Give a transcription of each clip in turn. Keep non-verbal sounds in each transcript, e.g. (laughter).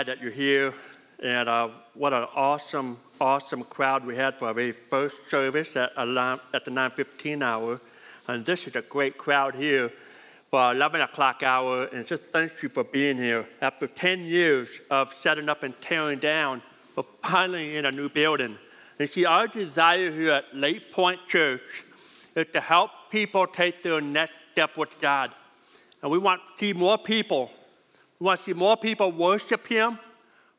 glad that you're here. And uh, what an awesome, awesome crowd we had for our very first service at, at the 9:15 hour. And this is a great crowd here for our 11 o'clock hour. And just thank you for being here. After 10 years of setting up and tearing down, we're finally in a new building. And see, our desire here at Lake Point Church is to help people take their next step with God. And we want to see more people. We want to see more people worship Him.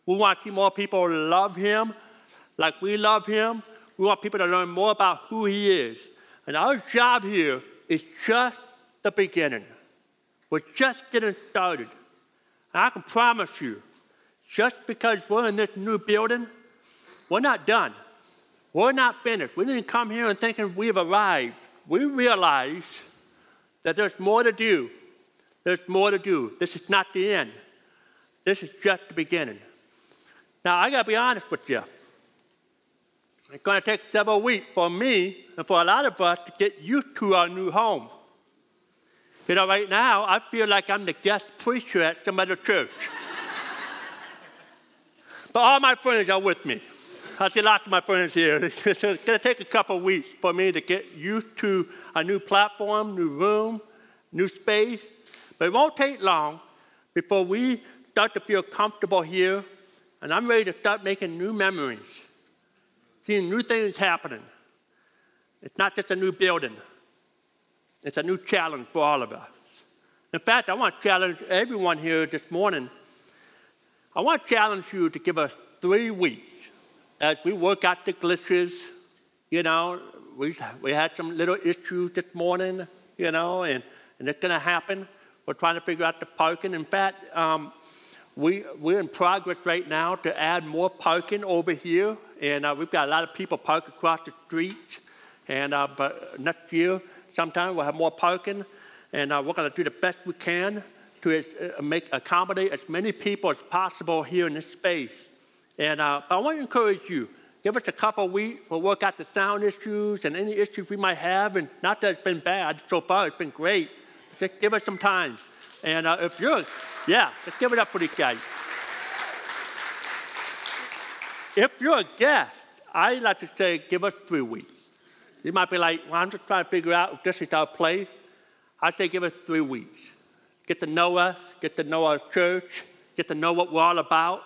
We want to see more people love Him like we love Him. We want people to learn more about who He is. And our job here is just the beginning. We're just getting started. And I can promise you, just because we're in this new building, we're not done. We're not finished. We didn't come here and thinking we've arrived. We realize that there's more to do. There's more to do. This is not the end. This is just the beginning. Now, I got to be honest with you. It's going to take several weeks for me and for a lot of us to get used to our new home. You know, right now, I feel like I'm the guest preacher at some other church. (laughs) but all my friends are with me. I see lots of my friends here. (laughs) it's going to take a couple weeks for me to get used to a new platform, new room, new space. But it won't take long before we start to feel comfortable here, and I'm ready to start making new memories, seeing new things happening. It's not just a new building, it's a new challenge for all of us. In fact, I want to challenge everyone here this morning. I want to challenge you to give us three weeks as we work out the glitches. You know, we, we had some little issues this morning, you know, and, and it's going to happen. We're trying to figure out the parking. In fact, um, we, we're in progress right now to add more parking over here. And uh, we've got a lot of people parked across the street. And uh, but next year, sometime we'll have more parking. And uh, we're going to do the best we can to uh, make accommodate as many people as possible here in this space. And uh, I want to encourage you. Give us a couple weeks. We'll work out the sound issues and any issues we might have. And not that it's been bad so far, it's been great. Just give us some time. And uh, if you're, yeah, let's give it up for these guys. If you're a guest, I like to say, give us three weeks. You might be like, well, I'm just trying to figure out if this is our place. I say, give us three weeks. Get to know us, get to know our church, get to know what we're all about.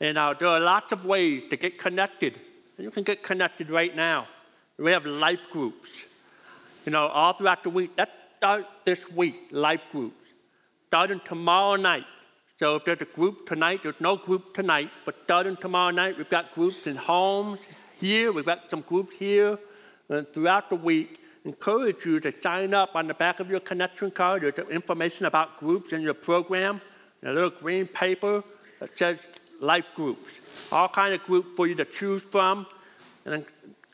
And uh, there are lots of ways to get connected. You can get connected right now. We have life groups. You know, all throughout the week. Let's start this week, life groups starting tomorrow night. So if there's a group tonight, there's no group tonight, but starting tomorrow night, we've got groups in homes here, we've got some groups here, and throughout the week. Encourage you to sign up on the back of your connection card. There's information about groups in your program, a little green paper that says life groups. All kind of groups for you to choose from, and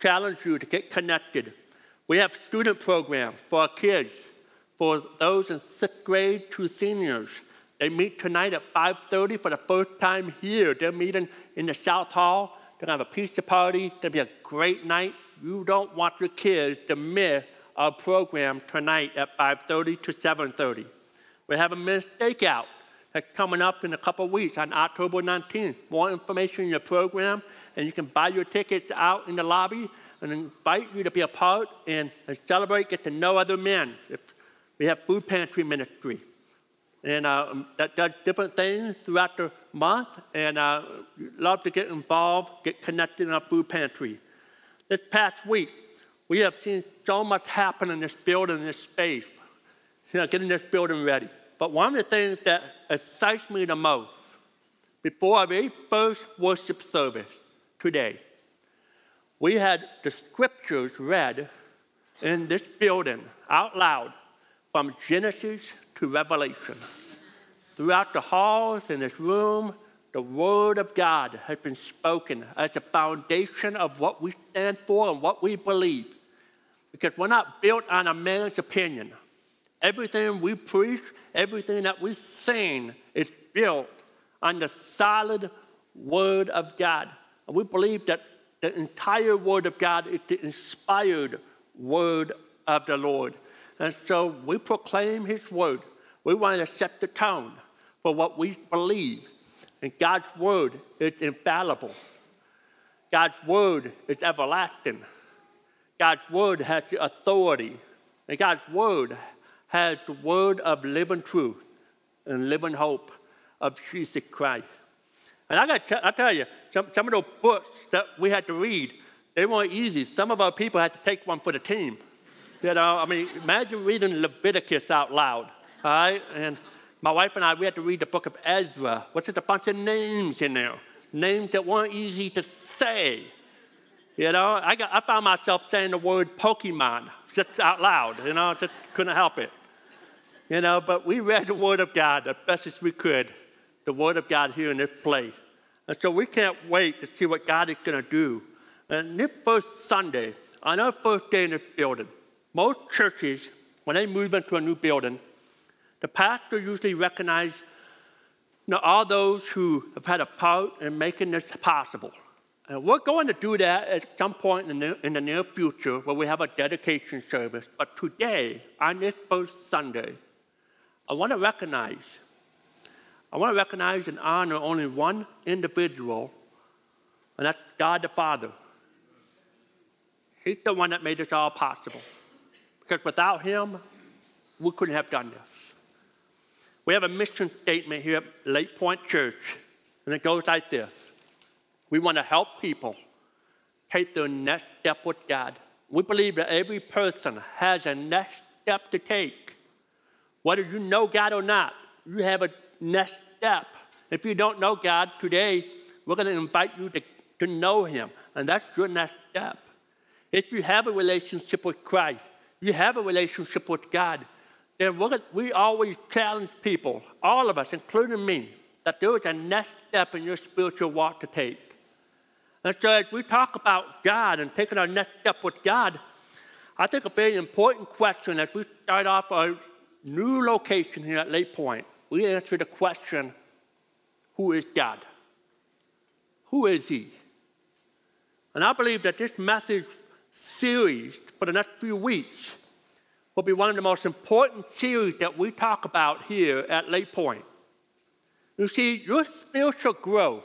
challenge you to get connected. We have student programs for our kids for those in sixth grade to seniors. They meet tonight at 5.30 for the first time here. They're meeting in the South Hall. They're going to have a pizza party. It's going to be a great night. You don't want your kids to miss our program tonight at 5.30 to 7.30. We have a men's stakeout that's coming up in a couple weeks on October 19th. More information in your program, and you can buy your tickets out in the lobby and invite you to be a part and, and celebrate, get to know other men. If we have food pantry ministry, and uh, that does different things throughout the month. And uh, love to get involved, get connected in our food pantry. This past week, we have seen so much happen in this building, in this space, you know, getting this building ready. But one of the things that excites me the most, before our very first worship service today, we had the scriptures read in this building out loud from Genesis to Revelation. Throughout the halls in this room, the Word of God has been spoken as the foundation of what we stand for and what we believe. Because we're not built on a man's opinion. Everything we preach, everything that we sing is built on the solid Word of God. And we believe that the entire Word of God is the inspired Word of the Lord. And so we proclaim His word. We want to set the tone for what we believe. And God's word is infallible. God's word is everlasting. God's word has the authority. And God's word has the word of living truth and living hope of Jesus Christ. And I got to tell you, some, some of those books that we had to read, they weren't easy. Some of our people had to take one for the team. You know, I mean, imagine reading Leviticus out loud, all right? And my wife and I, we had to read the book of Ezra, which is a bunch of names in there, names that weren't easy to say. You know, I, got, I found myself saying the word Pokemon just out loud, you know, just couldn't help it. You know, but we read the Word of God as best as we could, the Word of God here in this place. And so we can't wait to see what God is going to do. And this first Sunday, on our first day in this building, most churches, when they move into a new building, the pastor usually recognizes you know, all those who have had a part in making this possible. And we're going to do that at some point in the, in the near future where we have a dedication service. But today, on this first Sunday, I want to recognize, I want to recognize and honor only one individual, and that's God the Father. He's the one that made this all possible. Because without Him, we couldn't have done this. We have a mission statement here at Lake Point Church, and it goes like this We want to help people take their next step with God. We believe that every person has a next step to take. Whether you know God or not, you have a next step. If you don't know God today, we're going to invite you to, to know Him, and that's your next step. If you have a relationship with Christ, you have a relationship with God, then we always challenge people, all of us, including me, that there is a next step in your spiritual walk to take. And so as we talk about God and taking our next step with God, I think a very important question as we start off our new location here at Lake Point, we answer the question who is God? Who is He? And I believe that this message series for the next few weeks will be one of the most important series that we talk about here at Lake Point. You see, your spiritual growth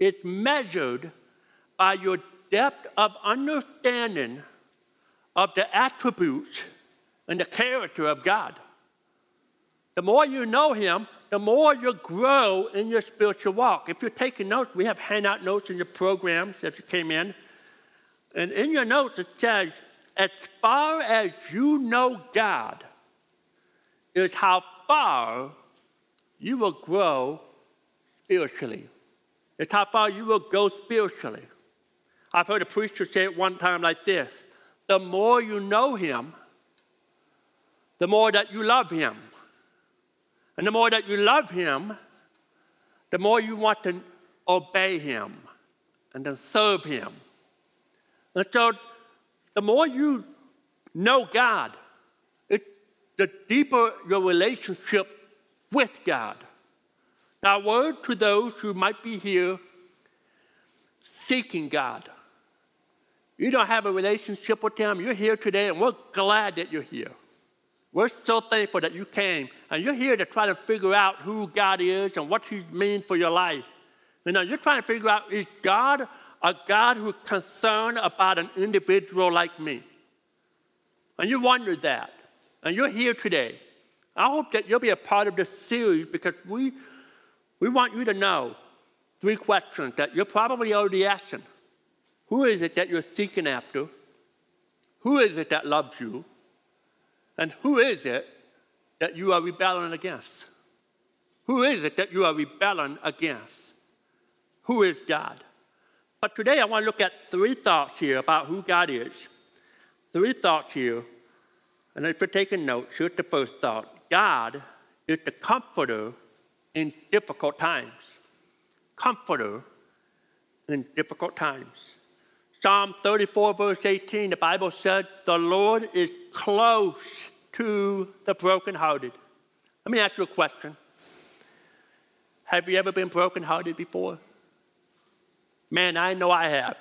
is measured by your depth of understanding of the attributes and the character of God. The more you know Him, the more you grow in your spiritual walk. If you're taking notes, we have handout notes in your programs as you came in. And in your notes, it says, as far as you know God, is how far you will grow spiritually. It's how far you will go spiritually. I've heard a preacher say it one time like this the more you know Him, the more that you love Him. And the more that you love Him, the more you want to obey Him and to serve Him. And so, the more you know God, it, the deeper your relationship with God. Now, word to those who might be here seeking God. You don't have a relationship with Him. You're here today, and we're glad that you're here. We're so thankful that you came and you're here to try to figure out who God is and what He means for your life. You know, you're trying to figure out is God a God who's concerned about an individual like me? And you wonder that. And you're here today. I hope that you'll be a part of this series because we, we want you to know three questions that you're probably already asking. Who is it that you're seeking after? Who is it that loves you? And who is it that you are rebelling against? Who is it that you are rebelling against? Who is God? But today I want to look at three thoughts here about who God is. Three thoughts here. And if you're taking notes, here's the first thought God is the comforter in difficult times. Comforter in difficult times. Psalm 34, verse 18, the Bible said, The Lord is close to the brokenhearted. Let me ask you a question. Have you ever been brokenhearted before? Man, I know I have.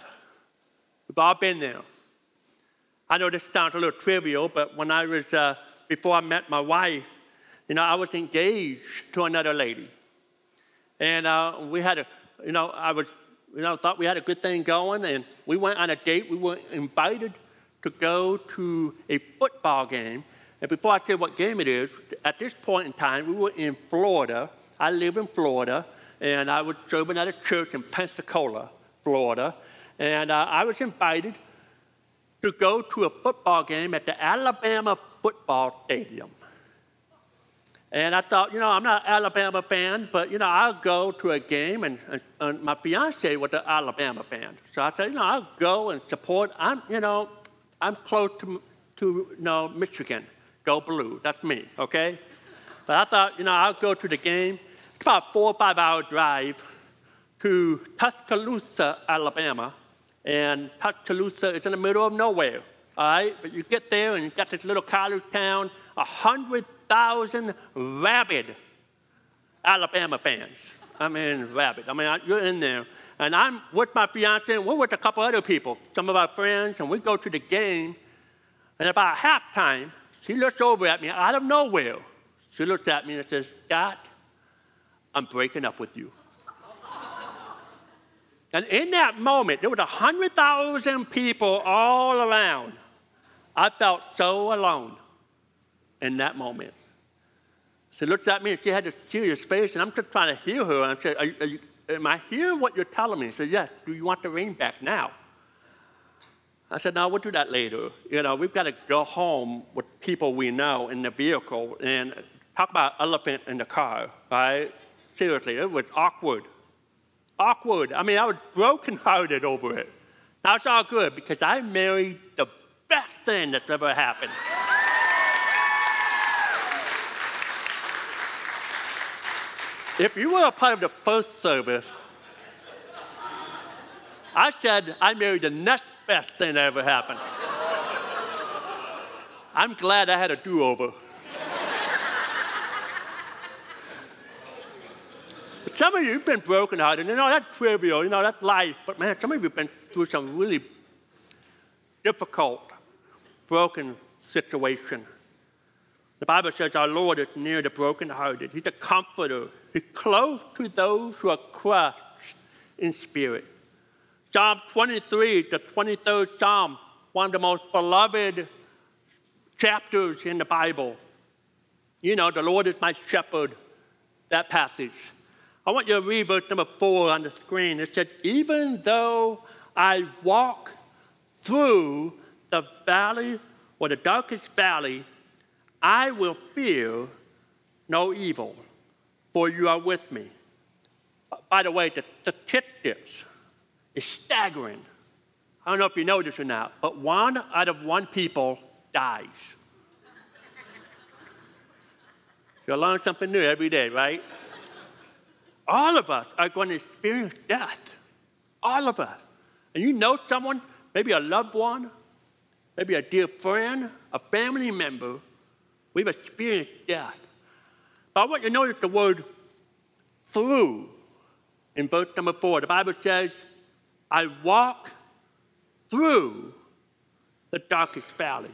We've all been there. I know this sounds a little trivial, but when I was, uh, before I met my wife, you know, I was engaged to another lady. And uh, we had a, you know, I was, you know, thought we had a good thing going, and we went on a date. We were invited to go to a football game. And before I tell what game it is, at this point in time, we were in Florida. I live in Florida, and I was serving at a church in Pensacola, Florida. And uh, I was invited to go to a football game at the Alabama football stadium. And I thought, you know, I'm not an Alabama fan, but, you know, I'll go to a game, and, and, and my fiance was an Alabama fan. So I said, you know, I'll go and support. I'm, you know, I'm close to, to you know, Michigan. Go blue. That's me, okay? But I thought, you know, I'll go to the game. It's about four or five hour drive to Tuscaloosa, Alabama. And Tuscaloosa is in the middle of nowhere, all right? But you get there and you got this little college town, a hundred thousand rabid Alabama fans. I mean, rabid. I mean, you're in there. And I'm with my fiance, and we're with a couple other people, some of our friends, and we go to the game. And about halftime, she looks over at me out of nowhere. She looks at me and says, Scott, I'm breaking up with you. And in that moment, there was 100,000 people all around. I felt so alone in that moment. She looked at me and she had a serious face, and I'm just trying to hear her. And I said, are, are you, Am I hearing what you're telling me? She said, Yes. Do you want the ring back now? I said, No, we'll do that later. You know, we've got to go home with people we know in the vehicle and talk about elephant in the car, right? Seriously, it was awkward. Awkward. I mean, I was brokenhearted (laughs) over it. Now it's all good because I married the best thing that's ever happened. If you were a part of the first service, I said I married the next best thing that ever happened. I'm glad I had a do over. Some of you have been brokenhearted. You know, that's trivial. You know, that's life. But man, some of you have been through some really difficult, broken situation. The Bible says our Lord is near the brokenhearted. He's a comforter. He's close to those who are crushed in spirit. Psalm 23, the 23rd Psalm, one of the most beloved chapters in the Bible. You know, the Lord is my shepherd, that passage. I want you to read verse number four on the screen. It says, Even though I walk through the valley or the darkest valley I will fear no evil, for you are with me. By the way, the statistics is staggering. I don't know if you know this or not, but one out of one people dies. (laughs) you learn something new every day, right? All of us are going to experience death. All of us. And you know someone, maybe a loved one, maybe a dear friend, a family member, We've experienced death. But I want you to notice the word through in verse number four. The Bible says, I walk through the darkest valley.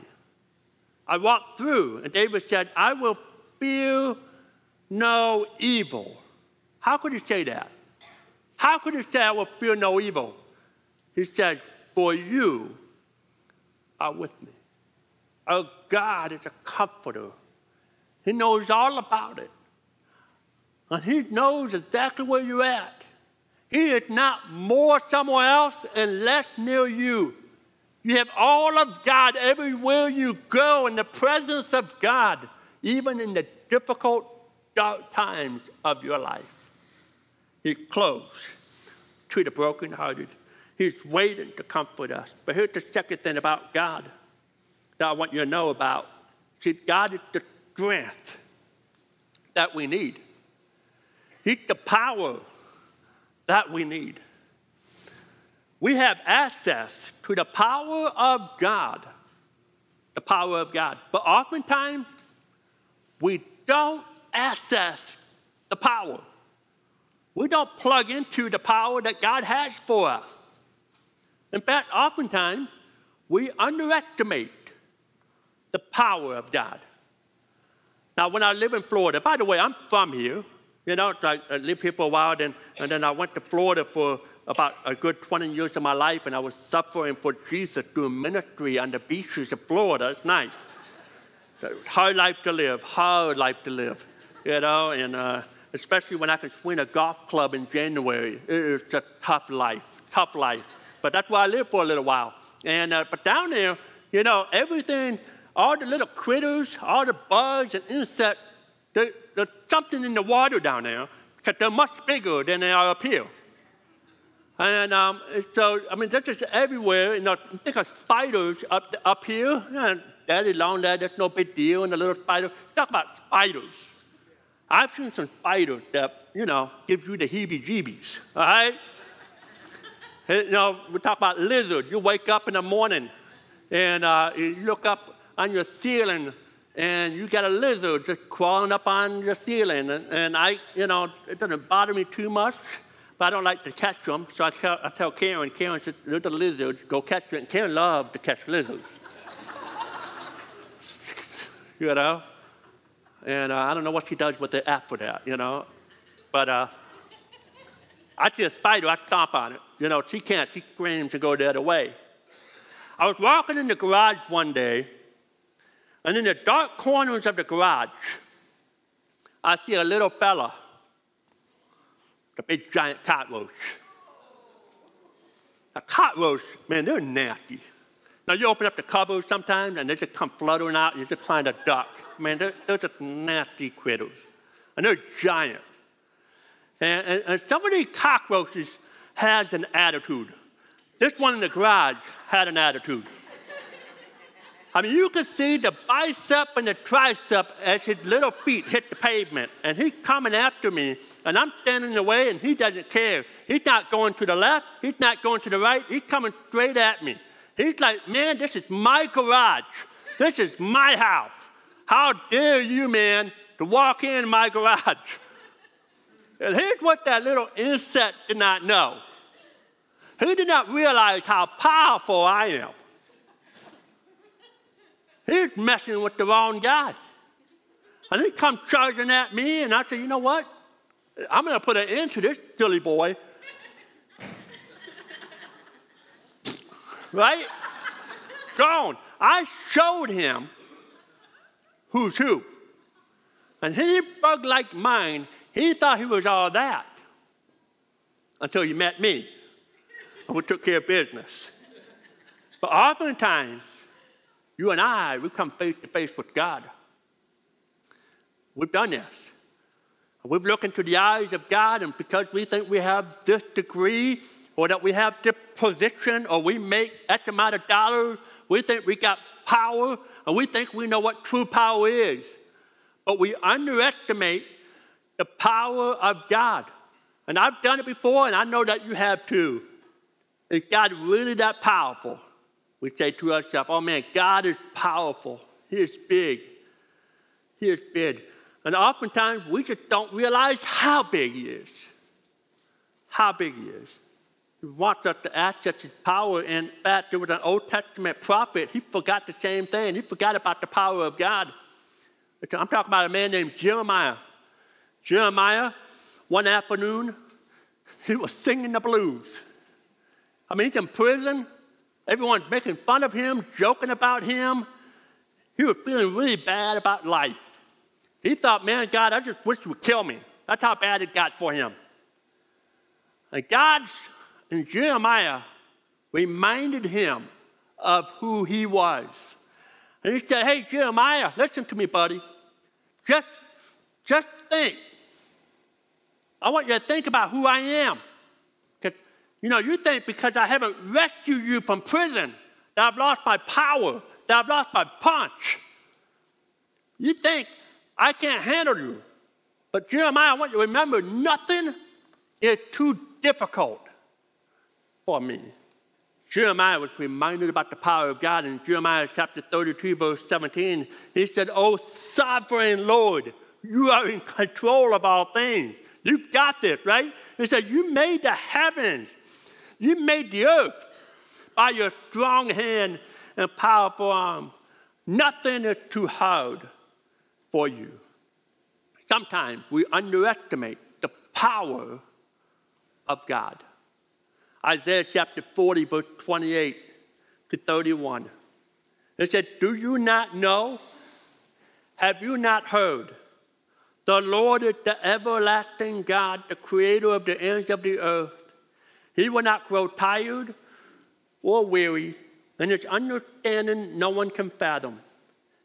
I walk through, and David said, I will fear no evil. How could he say that? How could he say, I will fear no evil? He said, For you are with me. Our God is a comforter. He knows all about it. And He knows exactly where you're at. He is not more somewhere else and less near you. You have all of God everywhere you go in the presence of God, even in the difficult, dark times of your life. He's close to the brokenhearted. He's waiting to comfort us. But here's the second thing about God that I want you to know about. See, God is the strength that we need, He's the power that we need. We have access to the power of God, the power of God. But oftentimes, we don't access the power. We don't plug into the power that God has for us. In fact, oftentimes, we underestimate the power of God. Now, when I live in Florida, by the way, I'm from here. You know, I, lived here for a while, then, and then I went to Florida for about a good 20 years of my life, and I was suffering for Jesus doing ministry on the beaches of Florida. It's nice. Hard life to live, hard life to live, you know, and uh, especially when I can swing a golf club in January. It is a tough life, tough life. But that's where I lived for a little while. And uh, but down there, you know, everything, all the little critters, all the bugs and insects, there, there's something in the water down there because they're much bigger than they are up here. And um, so, I mean, they're just everywhere. You know, think of spiders up, up here. And daddy long there, that's no big deal. And the little spider. Talk about spiders. I've seen some spiders that, you know, give you the heebie jeebies, all right? you know, we talk about lizards. You wake up in the morning and uh, you look up on your ceiling and you got a lizard just crawling up on your ceiling. And, and I, you know, it doesn't bother me too much but I don't like to catch them. So I tell, I tell Karen, Karen said, there's a lizard, go catch it. And Karen loves to catch lizards. (laughs) you know? And uh, I don't know what she does with the after that, you know? But uh, I see a spider, I stomp on it. You know, she can't, she screams to go the other way. I was walking in the garage one day, and in the dark corners of the garage, I see a little fella the big giant cockroach. A cockroach, man, they're nasty. Now you open up the cupboard sometimes and they just come fluttering out you just find a duck. Man, they're, they're just nasty critters. And they're giant. And, and, and some of these cockroaches has an attitude. This one in the garage had an attitude. I mean, you could see the bicep and the tricep as his little feet hit the pavement. And he's coming after me, and I'm standing in the way, and he doesn't care. He's not going to the left, he's not going to the right, he's coming straight at me. He's like, man, this is my garage. This is my house. How dare you, man, to walk in my garage? And here's what that little insect did not know. He did not realize how powerful I am. He's messing with the wrong guy. And he come charging at me, and I said, you know what? I'm going to put an end to this silly boy. Right? Gone. I showed him who's who. And he bug like mine, he thought he was all that until he met me. And we took care of business. But oftentimes, you and I, we come face to face with God. We've done this. We've looked into the eyes of God, and because we think we have this degree, or that we have this position, or we make X amount of dollars, we think we got power, and we think we know what true power is. But we underestimate the power of God. And I've done it before, and I know that you have too. Is God really that powerful? we say to ourselves, oh man, God is powerful. He is big. He is big. And oftentimes we just don't realize how big He is. How big He is. Wants us to access His power. In fact, there was an Old Testament prophet. He forgot the same thing. He forgot about the power of God. I'm talking about a man named Jeremiah. Jeremiah, one afternoon, he was singing the blues. I mean, he's in prison. Everyone's making fun of him, joking about him. He was feeling really bad about life. He thought, man, God, I just wish you would kill me. That's how bad it got for him. And God and Jeremiah reminded him of who he was. And he said, Hey, Jeremiah, listen to me, buddy. Just, just think. I want you to think about who I am. Because, you know, you think because I haven't rescued you from prison that I've lost my power, that I've lost my punch. You think I can't handle you. But Jeremiah, I want you to remember nothing is too difficult for me. Jeremiah was reminded about the power of God in Jeremiah chapter 32, verse 17. He said, Oh, sovereign Lord, you are in control of all things. You've got this, right? He said, You made the heavens you made the earth by your strong hand and powerful arm. Nothing is too hard for you. Sometimes we underestimate the power of God. Isaiah chapter 40, verse 28 to 31. It said, Do you not know? Have you not heard? The Lord is the everlasting God, the creator of the ends of the earth. He will not grow tired or weary, and his understanding no one can fathom.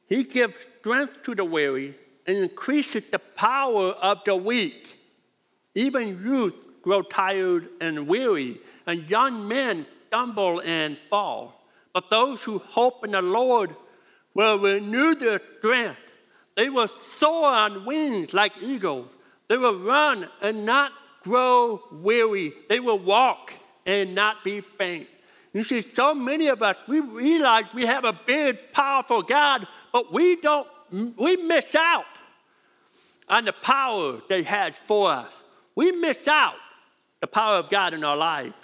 He gives strength to the weary and increases the power of the weak. Even youth grow tired and weary, and young men stumble and fall. But those who hope in the Lord will renew their strength. They will soar on wings like eagles. They will run and not grow weary. They will walk and not be faint. You see, so many of us, we realize we have a big, powerful God, but we don't, we miss out on the power that He has for us. We miss out the power of God in our lives.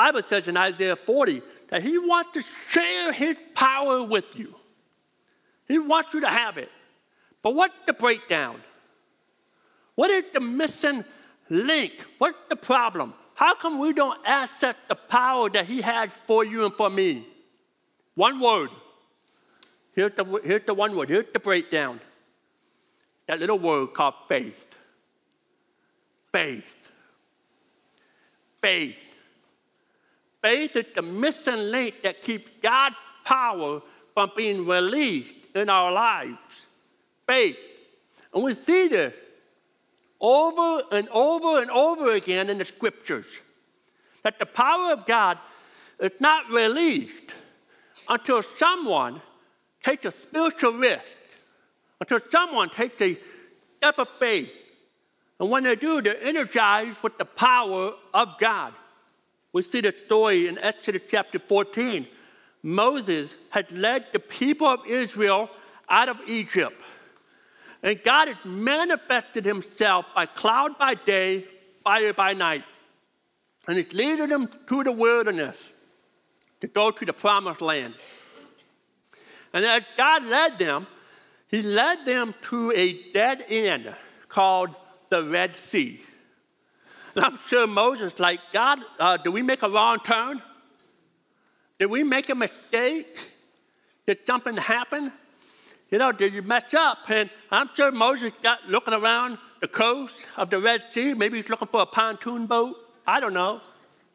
Bible says in Isaiah 40 that He wants to share His power with you. He wants you to have it. But what's the breakdown? What is the missing link? What's the problem? How come we don't access the power that He has for you and for me? One word. Here's the, here's the one word. Here's the breakdown. That little word called faith. Faith. Faith. Faith is the missing link that keeps God's power from being released in our lives faith. And we see this over and over and over again in the scriptures that the power of God is not released until someone takes a spiritual risk, until someone takes a step of faith. And when they do, they're energized with the power of God. We see the story in Exodus chapter 14. Moses had led the people of Israel out of Egypt. And God had manifested himself by cloud by day, fire by night. And he's led them through the wilderness to go to the promised land. And as God led them, he led them to a dead end called the Red Sea. And I'm sure Moses, like, God, uh, did we make a wrong turn? Did we make a mistake? Did something happen? you know, did you mess up? And I'm sure Moses got looking around the coast of the Red Sea. Maybe he's looking for a pontoon boat. I don't know.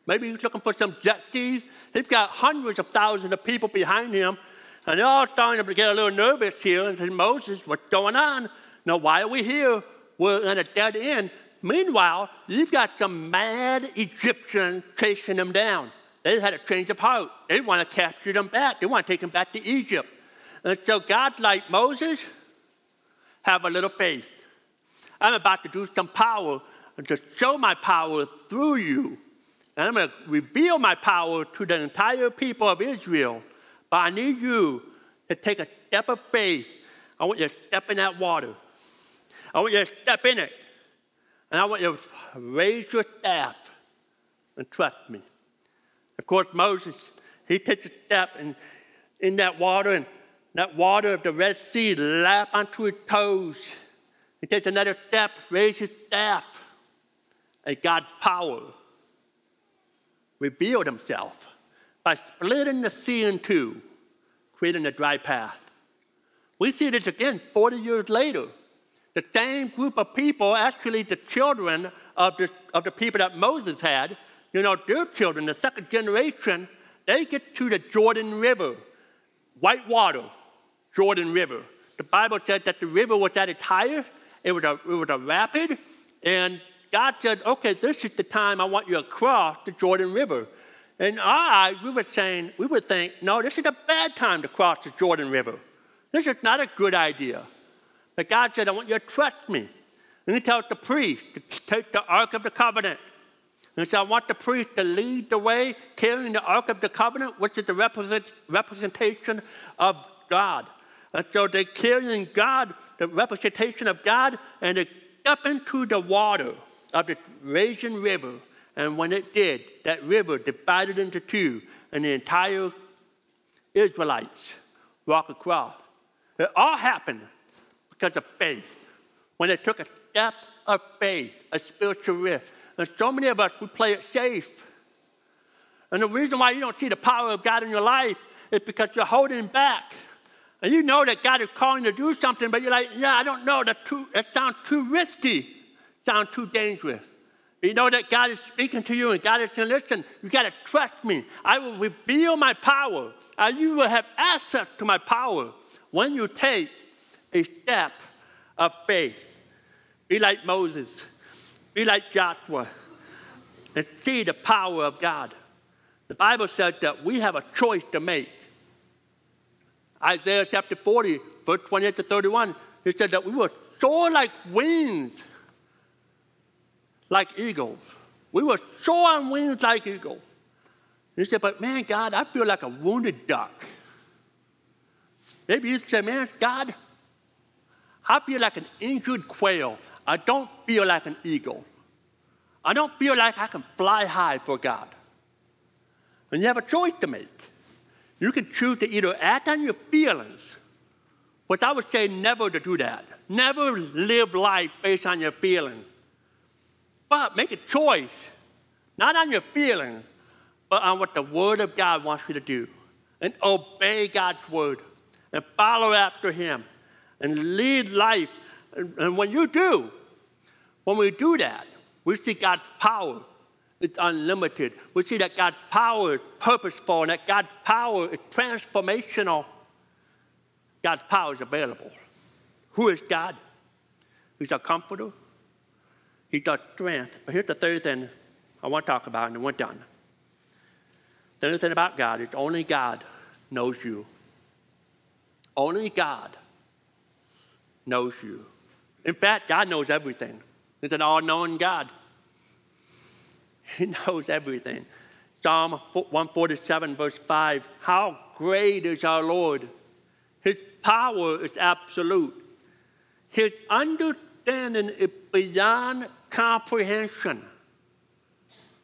Maybe he's looking for some jet skis. He's got hundreds of thousands of people behind him, and they're all starting to get a little nervous here and say, Moses, what's going on? Now, why are we here? We're in a dead end. Meanwhile, you've got some mad Egyptians chasing them down. They had a change of heart. They want to capture them back. They want to take them back to Egypt. And so God, like Moses, have a little faith. I'm about to do some power and to show my power through you. And I'm going to reveal my power to the entire people of Israel. But I need you to take a step of faith. I want you to step in that water. I want you to step in it. And I want you to raise your staff and trust me. Of course, Moses, he takes a step in, in that water and that water of the Red Sea lap onto his toes. He takes another step, raises his staff, and God's power revealed himself by splitting the sea in two, creating a dry path. We see this again 40 years later. The same group of people, actually the children of the, of the people that Moses had, you know, their children, the second generation, they get to the Jordan River, white water, Jordan River. The Bible said that the river was at its highest, it was a, it was a rapid, and God said, okay, this is the time I want you to cross the Jordan River. And eyes, we were saying, we would think, no, this is a bad time to cross the Jordan River. This is not a good idea. But God said, I want you to trust me. And he tells the priest to take the Ark of the Covenant. And so I want the priest to lead the way, carrying the Ark of the Covenant, which is the represent, representation of God. And so they carrying God, the representation of God, and they step into the water of the raging river. And when it did, that river divided into two, and the entire Israelites walk across. It all happened because of faith. When they took a step of faith, a spiritual risk. And so many of us, we play it safe. And the reason why you don't see the power of God in your life is because you're holding back. And you know that God is calling you to do something, but you're like, yeah, I don't know. That, too, that sounds too risky, sounds too dangerous. You know that God is speaking to you and God is saying, listen, you got to trust me. I will reveal my power. And you will have access to my power when you take a step of faith. Be like Moses. Be like Joshua. And see the power of God. The Bible says that we have a choice to make. Isaiah chapter 40, verse 28 to 31, it said that we will soar like wings like eagles. We were soaring wings like eagles. He said, but man, God, I feel like a wounded duck. Maybe you say, man, God, I feel like an injured quail. I don't feel like an eagle. I don't feel like I can fly high for God. And you have a choice to make. You can choose to either act on your feelings, but I would say never to do that. Never live life based on your feelings. But make a choice, not on your feelings, but on what the Word of God wants you to do. And obey God's Word and follow after Him and lead life. And, and when you do, when we do that, we see God's power. It's unlimited. We see that God's power is purposeful and that God's power is transformational. God's power is available. Who is God? He's a comforter, He's does strength. But here's the third thing I want to talk about, and then we're done. The other thing about God is only God knows you. Only God knows you. In fact, God knows everything. He's an all knowing God. He (laughs) knows everything. Psalm 147, verse 5 How great is our Lord! His power is absolute. His understanding is beyond comprehension.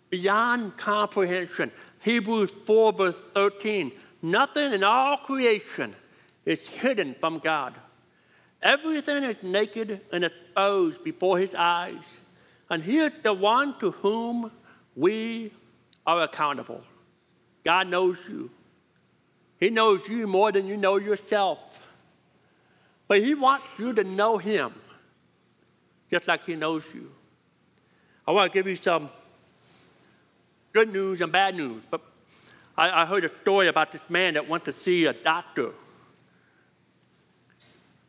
Beyond comprehension. Hebrews 4, verse 13. Nothing in all creation is hidden from God. Everything is naked and exposed before his eyes. And he is the one to whom we are accountable. God knows you. He knows you more than you know yourself. But he wants you to know him just like he knows you. I want to give you some good news and bad news. But I, I heard a story about this man that went to see a doctor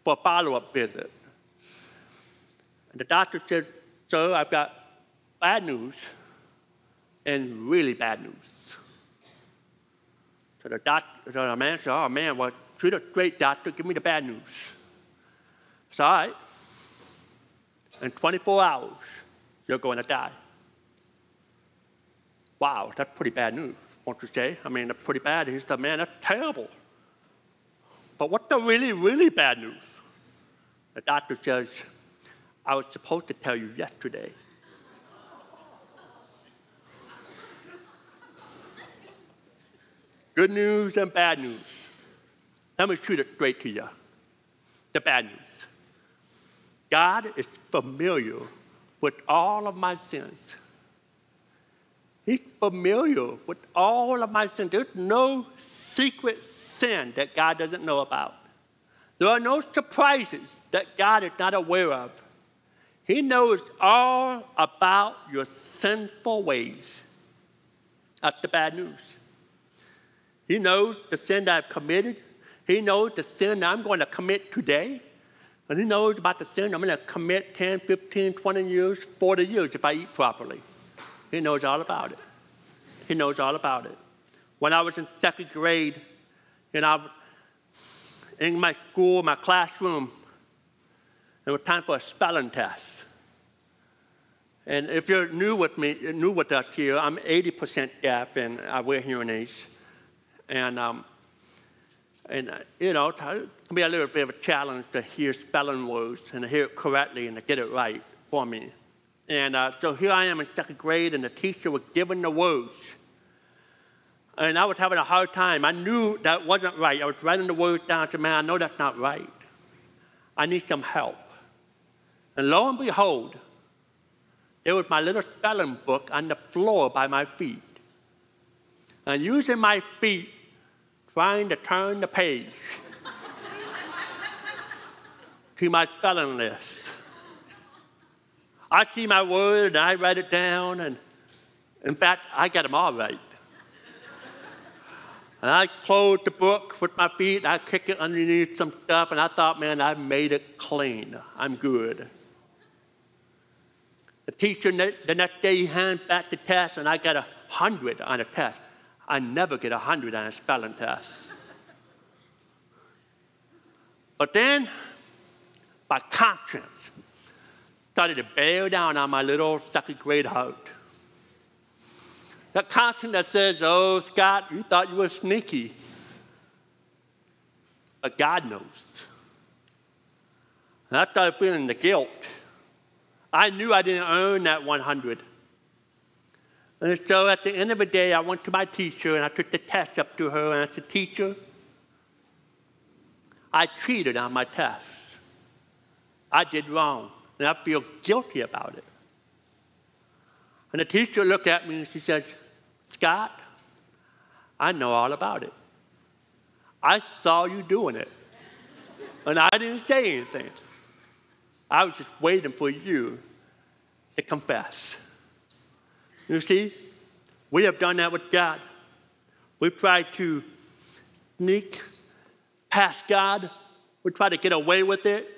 for a follow up visit. And the doctor said, Sir, I've got bad news and really bad news. So the, doctor, so the man said, Oh man, well, treat a great doctor, give me the bad news. It's all right. In 24 hours, you're going to die. Wow, that's pretty bad news, won't you say? I mean, that's pretty bad. He's the man, that's terrible. But what's the really, really bad news? The doctor says, I was supposed to tell you yesterday. Good news and bad news. Let me shoot it straight to you. The bad news. God is familiar with all of my sins. He's familiar with all of my sins. There's no secret sin that God doesn't know about. There are no surprises that God is not aware of. He knows all about your sinful ways. That's the bad news. He knows the sin that I've committed. He knows the sin that I'm going to commit today. And he knows about the sin I'm going to commit 10, 15, 20 years, 40 years if I eat properly. He knows all about it. He knows all about it. When I was in second grade, and I, in my school, my classroom, it was time for a spelling test. And if you're new with me, new with us here, I'm 80% deaf and I wear hearing aids. And um, and, you know, it can be a little bit of a challenge to hear spelling words and to hear it correctly and to get it right for me. And uh, so here I am in second grade, and the teacher was giving the words. And I was having a hard time. I knew that wasn't right. I was writing the words down. I said, man, I know that's not right. I need some help. And lo and behold, there was my little spelling book on the floor by my feet. And using my feet, trying to turn the page (laughs) to my spelling list. I see my word and I write it down, and in fact, I got them all right. And I closed the book with my feet, I kicked it underneath some stuff, and I thought, man, I made it clean. I'm good. The teacher the next day he handed back the test, and I got a hundred on a test. I never get a hundred on a spelling test. But then, my conscience started to bear down on my little second grade heart. That conscience that says, Oh, Scott, you thought you were sneaky. But God knows. And I started feeling the guilt. I knew I didn't earn that 100. And so at the end of the day, I went to my teacher and I took the test up to her and I said, Teacher, I cheated on my test. I did wrong and I feel guilty about it. And the teacher looked at me and she says, Scott, I know all about it. I saw you doing it. And I didn't say anything. I was just waiting for you to confess. You see, we have done that with God. We've tried to sneak past God. We try to get away with it.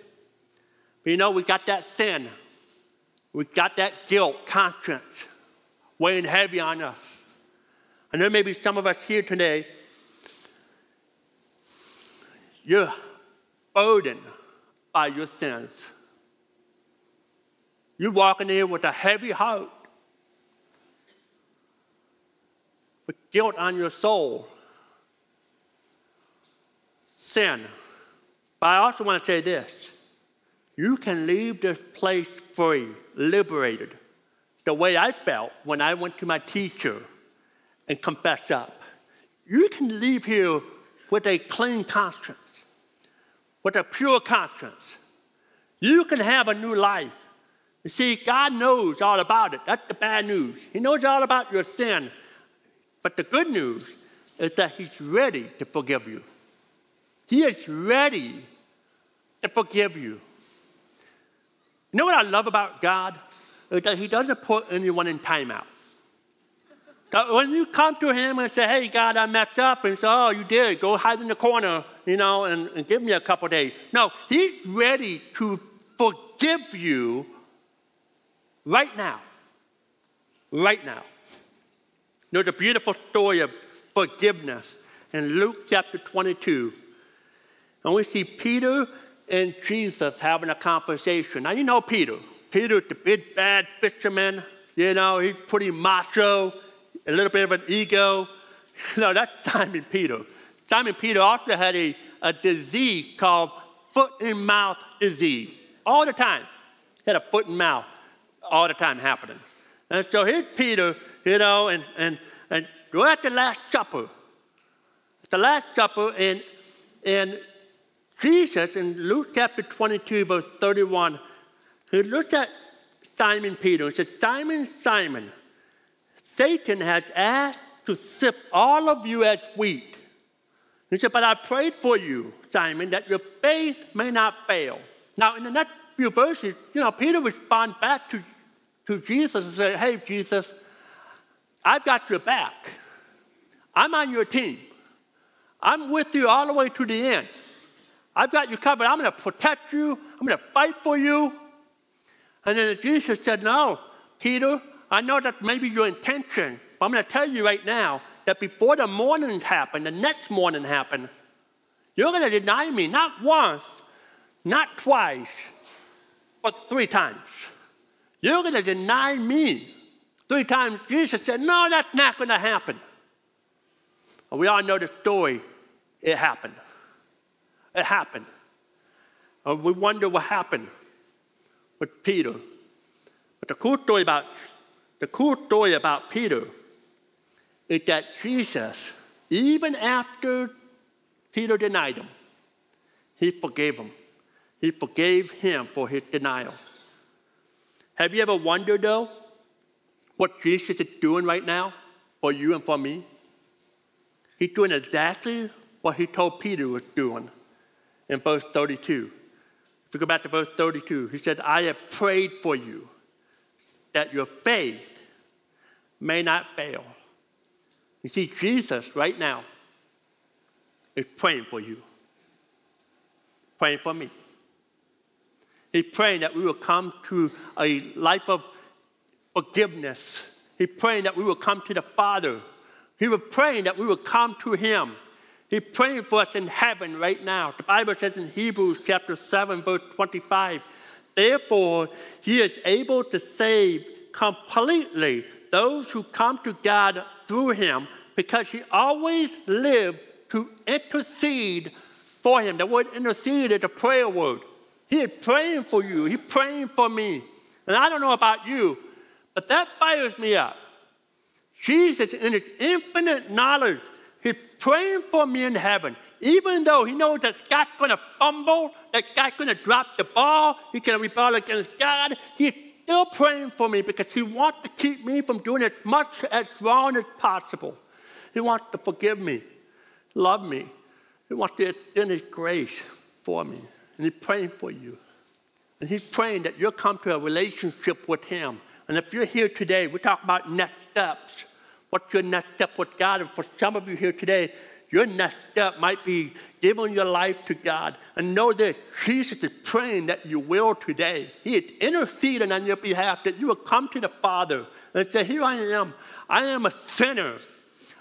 But you know, we got that sin. We got that guilt, conscience weighing heavy on us. And there may be some of us here today, you're burdened by your sins. You're walking here with a heavy heart, with guilt on your soul, sin. But I also want to say this you can leave this place free, liberated, the way I felt when I went to my teacher and confessed up. You can leave here with a clean conscience, with a pure conscience. You can have a new life. You see, God knows all about it. That's the bad news. He knows all about your sin. But the good news is that He's ready to forgive you. He is ready to forgive you. You know what I love about God? Is that He doesn't put anyone in timeout. Uh, when you come to Him and say, hey, God, I messed up, and say, oh, you did, go hide in the corner, you know, and, and give me a couple days. No, He's ready to forgive you right now. Right now. There's a beautiful story of forgiveness in Luke chapter 22. And we see Peter and Jesus having a conversation. Now, you know Peter. Peter, the big bad fisherman, you know, he's pretty macho, a little bit of an ego. (laughs) You know, that's Simon Peter. Simon Peter also had a, a disease called foot and mouth disease all the time. He had a foot and mouth all the time happening. And so here's Peter, you know, and, and, and we're at the Last Supper. At the Last Supper, and, and Jesus in Luke chapter 22, verse 31, he looks at Simon Peter and says, Simon, Simon, Satan has asked to sift all of you as wheat. He said, But I prayed for you, Simon, that your faith may not fail. Now, in the next few verses, you know, Peter responds back to, to Jesus and said, Hey, Jesus, I've got your back. I'm on your team. I'm with you all the way to the end. I've got you covered. I'm going to protect you. I'm going to fight for you. And then Jesus said, No, Peter, I know that maybe your intention, but I'm going to tell you right now that before the morning happened, the next morning happened, you're going to deny me not once, not twice, but three times. You're going to deny me three times. Jesus said, No, that's not going to happen. And we all know the story. It happened. It happened. And we wonder what happened with Peter. But the cool story about the cool story about Peter is that Jesus, even after Peter denied him, he forgave him. He forgave him for his denial. Have you ever wondered, though, what Jesus is doing right now for you and for me? He's doing exactly what he told Peter was doing in verse 32. If we go back to verse 32, he said, I have prayed for you that your faith may not fail. You see, Jesus right now is praying for you, praying for me. He's praying that we will come to a life of forgiveness. He's praying that we will come to the Father. He was praying that we will come to Him. He's praying for us in heaven right now. The Bible says in Hebrews chapter 7, verse 25, Therefore, He is able to save completely those who come to God through Him because He always lived to intercede for Him. The word intercede is a prayer word. He is praying for you, He's praying for me. And I don't know about you, but that fires me up. Jesus, in his infinite knowledge, he's praying for me in heaven. Even though he knows that Scott's going to fumble, that Scott's going to drop the ball, he can rebel against God, he's still praying for me because he wants to keep me from doing as much as wrong as possible. He wants to forgive me, love me. He wants to extend his grace for me. And he's praying for you. And he's praying that you'll come to a relationship with him and if you're here today, we talk about next steps. What's your next step with God? And for some of you here today, your next step might be giving your life to God. And know that Jesus is praying that you will today. He is interceding on your behalf that you will come to the Father and say, Here I am. I am a sinner.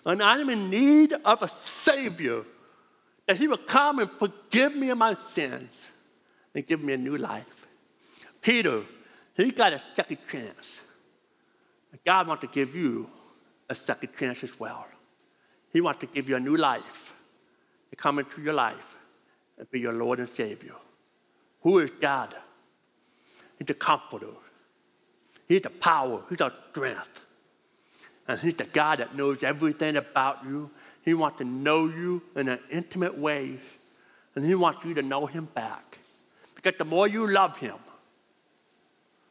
And I am in need of a Savior. That He will come and forgive me of my sins and give me a new life. Peter he got a second chance. God wants to give you a second chance as well. He wants to give you a new life, to come into your life and be your Lord and Savior. Who is God? He's the comforter. He's the power. He's the strength. And He's the God that knows everything about you. He wants to know you in an intimate way. And He wants you to know Him back. Because the more you love Him,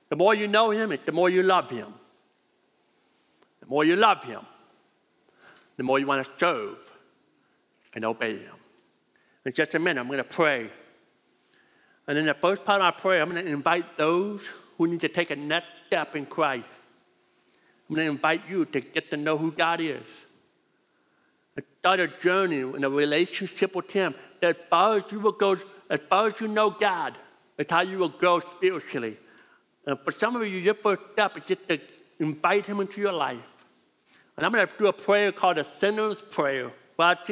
the more you know Him, the more you love Him. The more you love Him, the more you want to serve and obey Him. In just a minute, I'm going to pray. And in the first part of my prayer, I'm going to invite those who need to take a next step in Christ. I'm going to invite you to get to know who God is. Start a journey in a relationship with Him. That as far as you will go, as far as you know God, it's how you will grow spiritually. And for some of you, your first step is just to invite Him into your life. And I'm going to do a prayer called a sinner's prayer, where I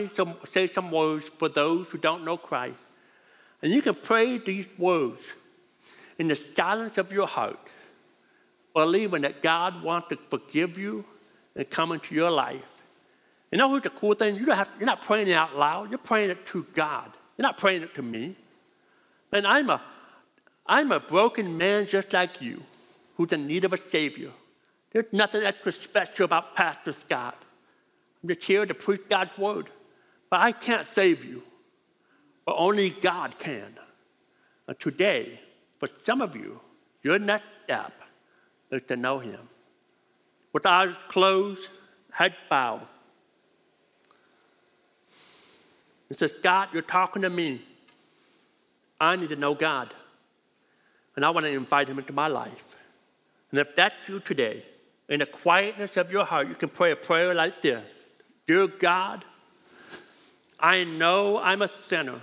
say some, words for those who don't know Christ. And you can pray these words in the silence of your heart, believing that God wants to forgive you and come into your life. You know what's the cool thing? You don't have, you're not praying it out loud, you're praying it to God. You're not praying it to me. And I'm a I'm a broken man just like you who's in need of a Savior. There's nothing extra special about Pastor Scott. I'm just here to preach God's word. But I can't save you, but only God can. And today, for some of you, your next step is to know Him. With eyes closed, head bowed. It says, God, you're talking to me. I need to know God and I want to invite him into my life. And if that's you today, in the quietness of your heart, you can pray a prayer like this Dear God, I know I'm a sinner,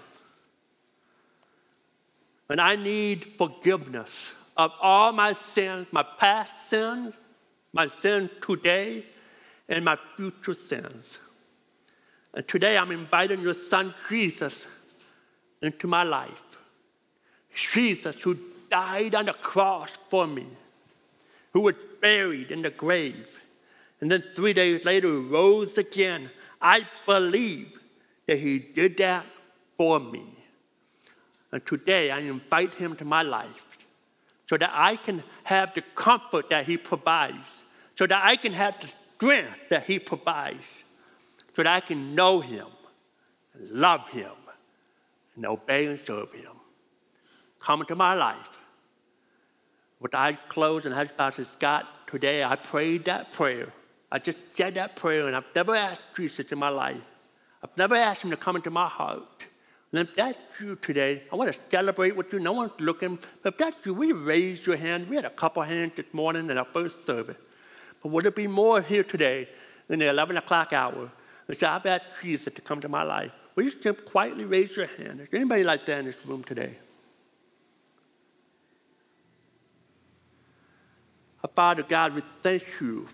and I need forgiveness of all my sins, my past sins, my sins today, and my future sins. And today I'm inviting your son Jesus into my life. Jesus, who died on the cross for me, who was buried in the grave, and then three days later he rose again. I believe that he did that for me. And today I invite him to my life so that I can have the comfort that he provides, so that I can have the strength that he provides, so that I can know him, love him, and obey and serve him come into my life. with eyes closed and heads bowed, God, today I prayed that prayer. I just said that prayer, and I've never asked Jesus in my life. I've never asked him to come into my heart. And if that's you today, I want to celebrate with you. No one's looking. But if that's you, we you raise your hand? We had a couple hands this morning in our first service. But would there be more here today in the 11 o'clock hour that say, I've asked Jesus to come to my life? Will you just quietly raise your hand? Is there anybody like that in this room today? Father God, we thank you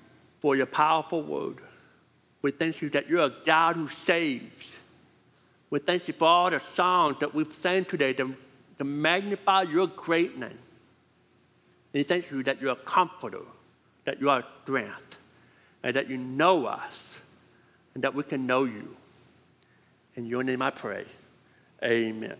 for your powerful word. We thank you that you're a God who saves. We thank you for all the songs that we've sang today to, to magnify your greatness. And we thank you that you're a comforter, that you are strength, and that you know us, and that we can know you. In your name I pray. Amen.